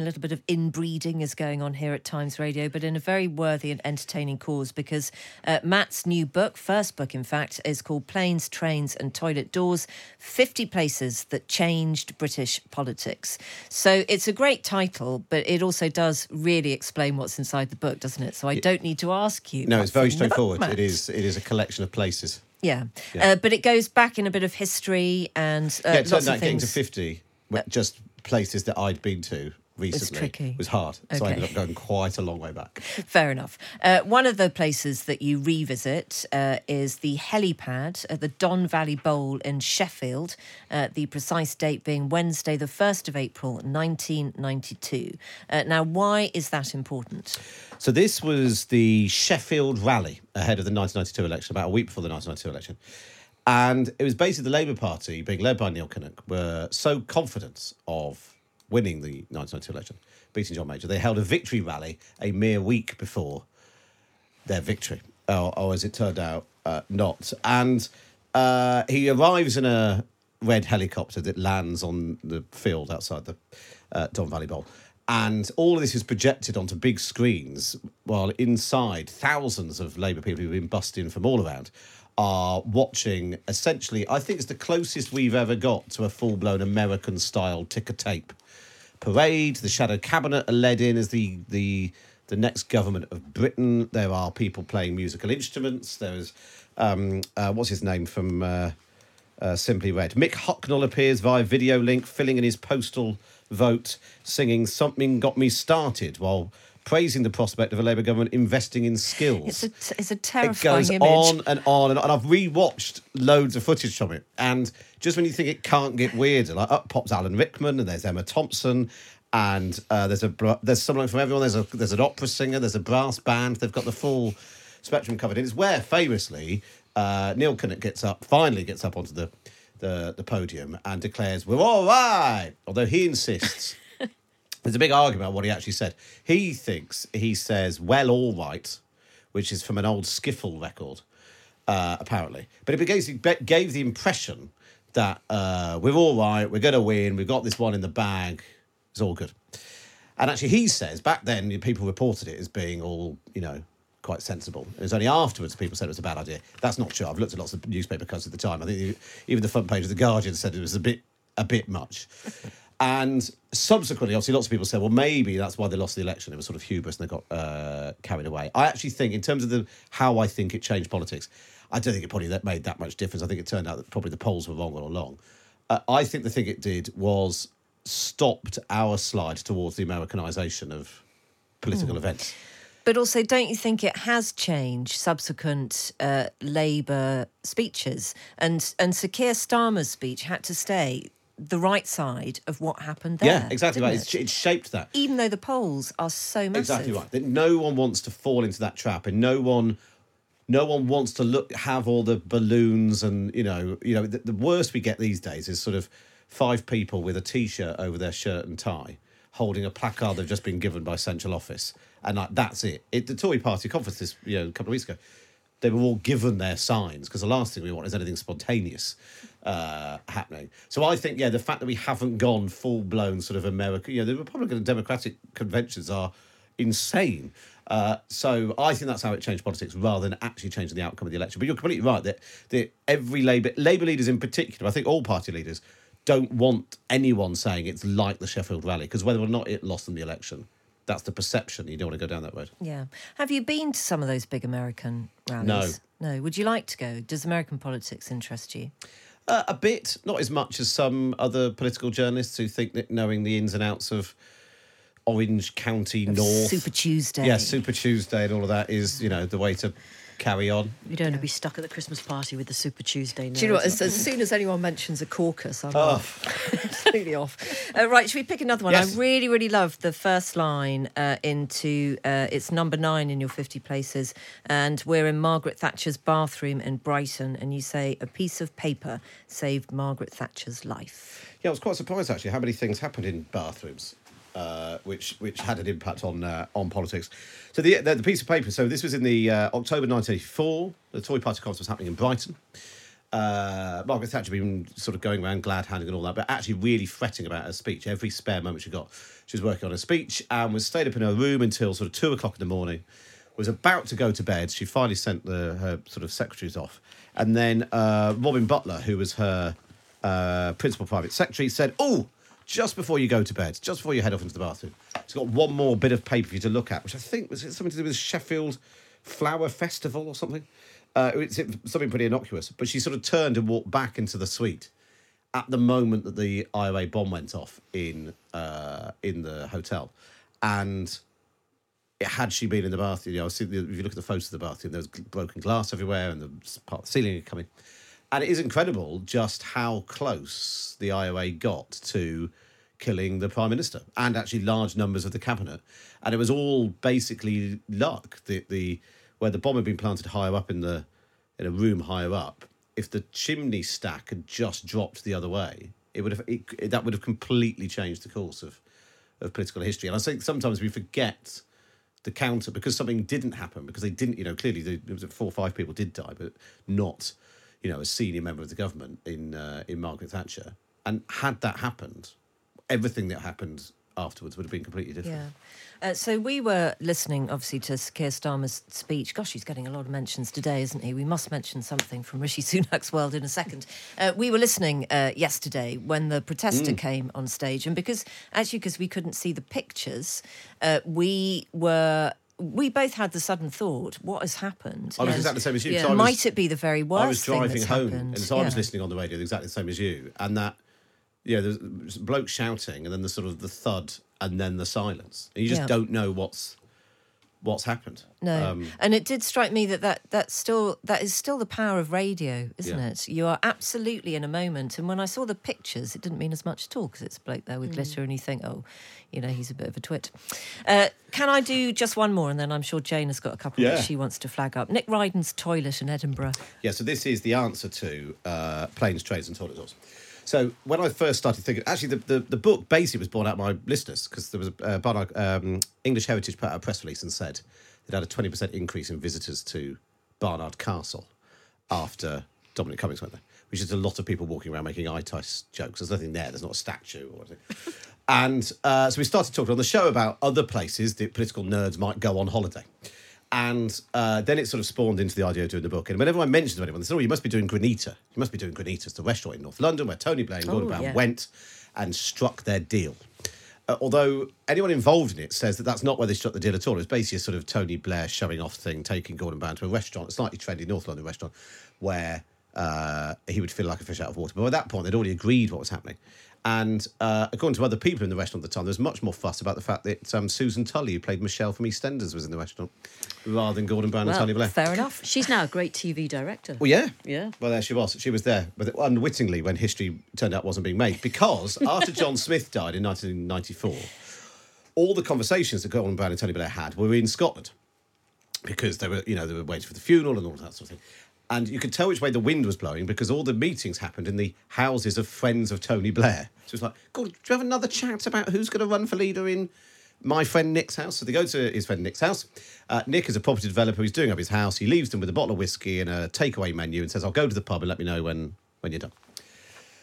A little bit of inbreeding is going on here at Times Radio, but in a very worthy and entertaining cause because uh, Matt's new book, first book in fact, is called Planes, Trains and Toilet Doors 50 Places That Changed British Politics. So it's a great title, but it also does really explain what's inside the book, doesn't it? So I don't need to ask you. No, it's very What's in the book, straightforward. It is. It is a collection of places. Yeah. Yeah. Uh, but it goes back in a bit of history and uh, yeah, it lots turned out getting to fifty, just places that I'd been to recently, tricky. It was hard. So I ended up going quite a long way back. Fair enough. Uh, one of the places that you revisit uh, is the helipad at the Don Valley Bowl in Sheffield, uh, the precise date being Wednesday, the 1st of April, 1992. Uh, now, why is that important? So this was the Sheffield rally ahead of the 1992 election, about a week before the 1992 election. And it was basically the Labour Party, being led by Neil Kinnock, were so confident of winning the 1992 election, beating John Major. They held a victory rally a mere week before their victory, or, or as it turned out, uh, not. And uh, he arrives in a red helicopter that lands on the field outside the uh, Don Valley Bowl. And all of this is projected onto big screens, while inside, thousands of Labour people who've been bussed in from all around are watching essentially, I think it's the closest we've ever got to a full blown American style ticker tape parade. The shadow cabinet are led in as the the the next government of Britain. There are people playing musical instruments. There's um, uh, what's his name from uh, uh, Simply Red. Mick Hucknall appears via video link, filling in his postal vote, singing "Something Got Me Started" while praising the prospect of a Labour government investing in skills It's a, t- it's a terrifying it goes image. on and on and on. And I've rewatched loads of footage from it. And just when you think it can't get weirder, like up pops Alan Rickman and there's Emma Thompson. And uh, there's a there's someone from everyone. There's a there's an opera singer. There's a brass band. They've got the full spectrum covered. And it's where famously uh, Neil Kinnock gets up, finally gets up onto the, the the podium and declares, "We're all right." Although he insists there's a big argument about what he actually said. He thinks he says, well, all right, which is from an old skiffle record, uh, apparently. But it gave, it gave the impression that uh, we're all right, we're going to win, we've got this one in the bag, it's all good. And actually, he says back then, people reported it as being all, you know, quite sensible. It was only afterwards people said it was a bad idea. That's not true. I've looked at lots of newspaper cuts at the time. I think even the front page of the Guardian said it was a bit a bit much. And subsequently, obviously, lots of people said, well, maybe that's why they lost the election. It was sort of hubris and they got uh, carried away. I actually think, in terms of the how I think it changed politics, I don't think it probably that made that much difference. I think it turned out that probably the polls were wrong all along. Uh, I think the thing it did was stopped our slide towards the Americanization of political events. But also, don't you think it has changed subsequent uh, Labour speeches? And and Sir Keir Starmer's speech had to stay the right side of what happened there. yeah, exactly right. It's, it? it's shaped that. Even though the polls are so massive. Exactly right. That no one wants to fall into that trap, and no one, no one wants to look have all the balloons and you know, you know. The, the worst we get these days is sort of five people with a t-shirt over their shirt and tie, holding a placard they've just been given by central office, and like that's it. it the Tory Party conference this you know a couple of weeks ago, they were all given their signs because the last thing we want is anything spontaneous uh, happening. So I think, yeah, the fact that we haven't gone full blown sort of America, you know, the Republican and Democratic conventions are insane. Uh, so I think that's how it changed politics rather than actually changing the outcome of the election. But you're completely right that, that every Labour, Labour leaders in particular, I think all party leaders, don't want anyone saying it's like the Sheffield rally because whether or not it lost them the election, that's the perception. You don't want to go down that road. Yeah. Have you been to some of those big American rallies? No. No. Would you like to go? Does American politics interest you? Uh, a bit, not as much as some other political journalists who think that knowing the ins and outs of Orange County North, Super Tuesday. yeah, Super Tuesday, and all of that is, you know, the way to carry on. You don't want to be stuck at the Christmas party with the Super Tuesday. Do you know what? As, as soon as anyone mentions a caucus, I'm Oh. off. Completely off. Uh, right, should we pick another one? Yes. I really, really love the first line uh, into uh, it's number nine in your 50 places. And we're in Margaret Thatcher's bathroom in Brighton. And you say, a piece of paper saved Margaret Thatcher's life. Yeah, I was quite surprised actually how many things happened in bathrooms, uh, which which had an impact on uh, on politics. So the, the the piece of paper. So this was in the uh, October 1984. The Tory Party conference was happening in Brighton. Uh, Margaret Thatcher had been sort of going around glad handing and all that, but actually really fretting about her speech. Every spare moment she got, she was working on her speech and was stayed up in her room until sort of two o'clock in the morning. Was about to go to bed. She finally sent the, her sort of secretaries off, and then uh, Robin Butler, who was her uh, principal private secretary, said, "Oh, just before you go to bed, just before you head off into the bathroom, she's got one more bit of paper for you to look at, which I think was something to do with Sheffield Flower Festival or something. Uh, it's something pretty innocuous. But she sort of turned and walked back into the suite at the moment that the IRA bomb went off in uh, in the hotel, and had she been in the bathroom, you know, if you look at the photos of the bathroom, there was broken glass everywhere, and the part of the ceiling had come in. And it is incredible just how close the IRA got to killing the prime minister and actually large numbers of the cabinet. And it was all basically luck. The the where the bomb had been planted higher up in the in a room higher up. if the chimney stack had just dropped the other way, it would have it, that would have completely changed the course of of political history. And I think sometimes we forget the counter because something didn't happen because they didn't. You know, clearly the, four or five people did die, but not you know a senior member of the government in uh, in Margaret Thatcher. And had that happened, everything that happened afterwards would have been completely different. Yeah. Uh, so we were listening, obviously, to Keir Starmer's speech. Gosh, he's getting a lot of mentions today, isn't he? We must mention something from Rishi Sunak's world in a second. Uh, we were listening uh, yesterday when the protester came on stage, and because actually, because we couldn't see the pictures, uh, we were. We both had the sudden thought: what has happened? I was exactly the same as you. Yeah. Was- might it be the very worst? I was driving home, happened? and so I was listening on the radio exactly the same as you, and that yeah, there's a bloke shouting, and then the sort of the thud, and then the silence, and you just Yeah. don't know what's what's happened. No, Um, and it did strike me that, that that's still that is still the power of radio, isn't Yeah. it? You are absolutely in a moment. And when I saw the pictures, it didn't mean as much at all because it's a bloke there with glitter, and you think, oh, you know, he's a bit of a twit. Uh, can I do just one more, and then I'm sure Jane has got a couple Yeah. that she wants to flag up. Nick Ryden's toilet in Edinburgh. Yeah, so this is the answer to uh, planes, trains, and toilet doors. So when I first started thinking, actually, the, the, the book basically was born out of my listeners because there was a uh, Barnard, um, English Heritage put out a press release and said they'd had a 20% increase in visitors to Barnard Castle after Dominic Cummings went there, which is a lot of people walking around making eye tice jokes. There's nothing there, there's not a statue or anything. and uh, so we started talking on the show about other places that political nerds might go on holiday. And uh, then it sort of spawned into the idea of doing the book. And whenever I mentioned to anyone, they said, Oh, you must be doing Granita. You must be doing Granita. It's the restaurant in North London where Tony Blair and Gordon Brown yeah. went and struck their deal. Uh, although anyone involved in it says that that's not where they struck the deal at all. It was basically a sort of Tony Blair showing off thing, taking Gordon Brown to a restaurant, a slightly trendy North London restaurant, where uh, he would feel like a fish out of water. But by that point, they'd already agreed what was happening. And uh, according to other people in the restaurant at the time, there was much more fuss about the fact that um, Susan Tully, who played Michelle from EastEnders, was in the restaurant rather than Gordon Brown and Tony Blair. Fair enough. She's now a great TV director. Well, yeah. Yeah. Well, there she was. She was there, but unwittingly when history turned out wasn't being made. Because after John Smith died in 1994, all the conversations that Gordon Brown and Tony Blair had were in Scotland because they were, you know, they were waiting for the funeral and all that sort of thing. And you could tell which way the wind was blowing because all the meetings happened in the houses of friends of Tony Blair. So it's like, Gordon, do you have another chat about who's going to run for leader in my friend Nick's house? So they go to his friend Nick's house. Uh, Nick is a property developer. He's doing up his house. He leaves them with a bottle of whiskey and a takeaway menu and says, I'll go to the pub and let me know when, when you're done.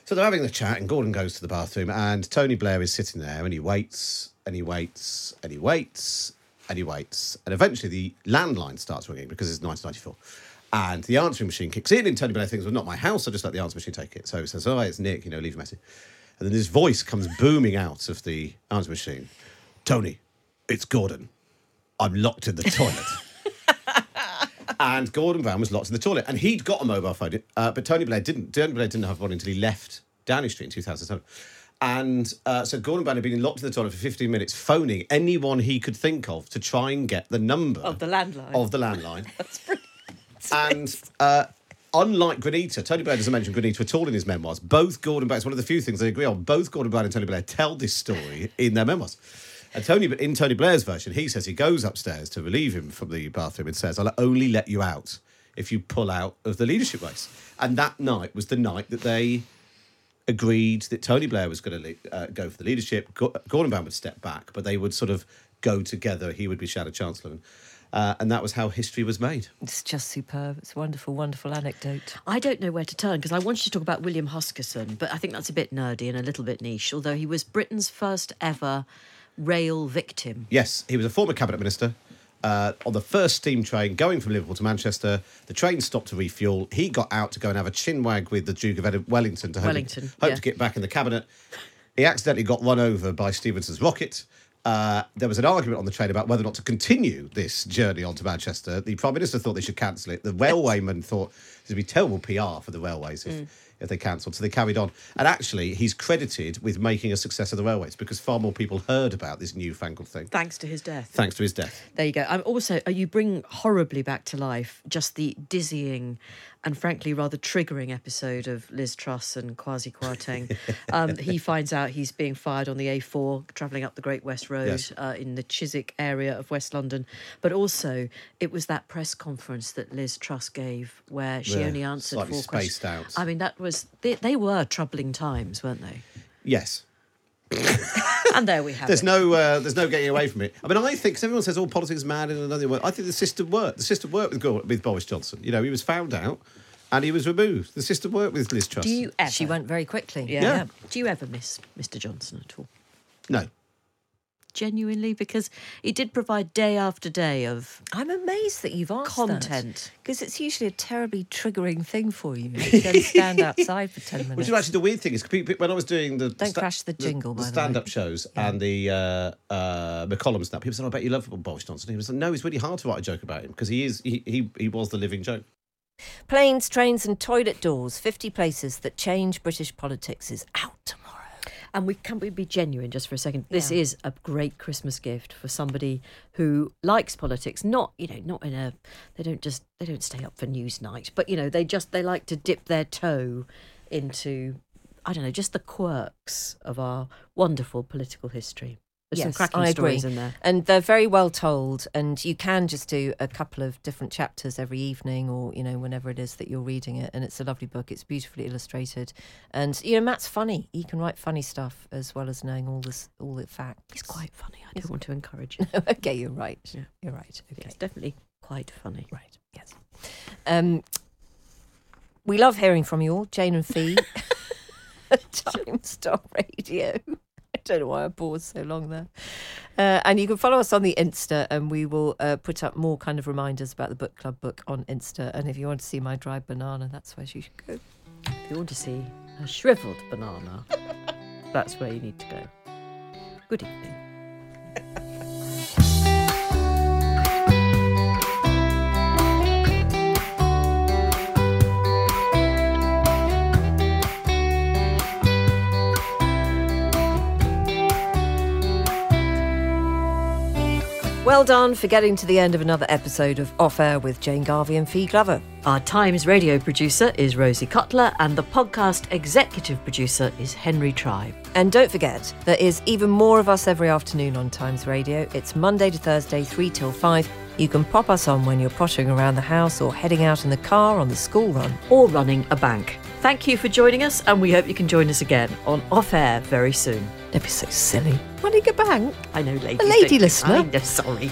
So they're having the chat, and Gordon goes to the bathroom, and Tony Blair is sitting there, and he waits, and he waits, and he waits, and he waits, and eventually the landline starts ringing because it's 1994, and the answering machine kicks in, and Tony Blair thinks, "Well, not my house. I'll just let the answering machine take it." So he says, "Oh, it's Nick. You know, leave a message." And then his voice comes booming out of the answering machine. Tony, it's Gordon. I'm locked in the toilet. and Gordon Brown was locked in the toilet, and he'd got a mobile phone, uh, but Tony Blair didn't. Tony Blair didn't have one until he left Downing Street in 2007. And uh, so Gordon Brown had been locked in the toilet for 15 minutes, phoning anyone he could think of to try and get the number Of the landline. Of the landline. and uh, unlike Granita, Tony Blair doesn't mention Granita at all in his memoirs. Both Gordon Brown, it's one of the few things they agree on. Both Gordon Brown and Tony Blair tell this story in their memoirs. And Tony, in Tony Blair's version, he says he goes upstairs to relieve him from the bathroom and says, "I'll only let you out if you pull out of the leadership race." And that night was the night that they agreed that Tony Blair was going to uh, go for the leadership. Gordon Brown would step back, but they would sort of go together. He would be Shadow Chancellor, uh, and that was how history was made. It's just superb. It's a wonderful, wonderful anecdote. I don't know where to turn because I wanted to talk about William Huskisson, but I think that's a bit nerdy and a little bit niche, although he was Britain's first ever rail victim. Yes, he was a former cabinet minister. Uh, on the first steam train going from Liverpool to Manchester, the train stopped to refuel. He got out to go and have a chinwag with the Duke of Ed- Wellington to hope, Wellington, hope yeah. to get back in the cabinet. He accidentally got run over by Stephenson's rocket. Uh, there was an argument on the train about whether or not to continue this journey on to Manchester. The Prime Minister thought they should cancel it. The railwayman thought it would be terrible PR for the railways if, if they cancelled. So they carried on. And actually, he's credited with making a success of the railways because far more people heard about this newfangled thing Thanks to his death. thanks to his death. There you go. Um, also, uh, you bring horribly back to life just the dizzying and frankly rather triggering episode of Liz Truss and Kwasi Kwarteng. um, he finds out he's being fired on the A4 travelling up the Great West Road Yes. uh, in the Chiswick area of West London. But also, it was that press conference that Liz Truss gave where she Yeah, only answered four questions. out. I mean, that was they, they were troubling times, weren't they? Yes. And there we have There's it. no, uh, there's no getting away from it. I mean, I think cause everyone says, "Oh, politics is mad," and another way. I think the system worked. The system worked with Gor- with Boris Johnson. You know, he was found out, and he was removed. The system worked with Liz Truss. Do you ever? She went very quickly. Yeah. Yeah. Do you ever miss Mr. Johnson at all? No. Genuinely, because he did provide day after day of I'm amazed that you've asked Content. because it's usually a terribly triggering thing for you to go stand outside for ten minutes. Which is actually the weird thing is pe- pe- when I was doing the Don't crash the jingle, by the stand-up shows and the uh, uh, McCollum stand, people said, "I bet you love Boris Johnson." He was like, "No, it's really hard to write a joke about him because he is he, he he was the living joke." Planes, trains, and toilet doors. Fifty places that change British politics is out tomorrow. And we can we be genuine just for a second? This Yeah. is a great Christmas gift for somebody who likes politics. Not you know, not in a they don't just they don't stay up for Newsnight, but you know they just they like to dip their toe into I don't know just the quirks of our wonderful political history. There's some Yes, cracking I stories agree. in there. And they're very well told, and you can just do a couple of different chapters every evening, or you know, whenever it is that you're reading it. And it's a lovely book. It's beautifully illustrated, and you know, Matt's funny. He can write funny stuff as well as knowing all this, all the facts. He's quite funny. I don't want to encourage. you. okay, you're right. Yeah. You're right. Okay, It's definitely quite funny. right. Yes. Um, we love hearing from you all, Jane and Fi. Time Star Radio. Don't know why I paused so long there. Uh, and you can follow us on the Insta, and we will uh, put up more kind of reminders about the book club book on Insta. And if you want to see my dried banana, that's where you should go. If you want to see a shriveled banana, that's where you need to go. Good evening. Well done for getting to the end of another episode of Off Air with Jane Garvey and Fi Glover. Our Times radio producer is Rosie Cutler, and the podcast executive producer is Henry Tribe. And don't forget, there is even more of us every afternoon on Times Radio. It's Monday to Thursday, 3 till 5. You can pop us on when you're pottering around the house or heading out in the car on the school run. or running a bank. Thank you for joining us, and we hope you can join us again on Off Air very soon. Don't be so silly. Running a bank? I know, lady. A lady listener. of sorry.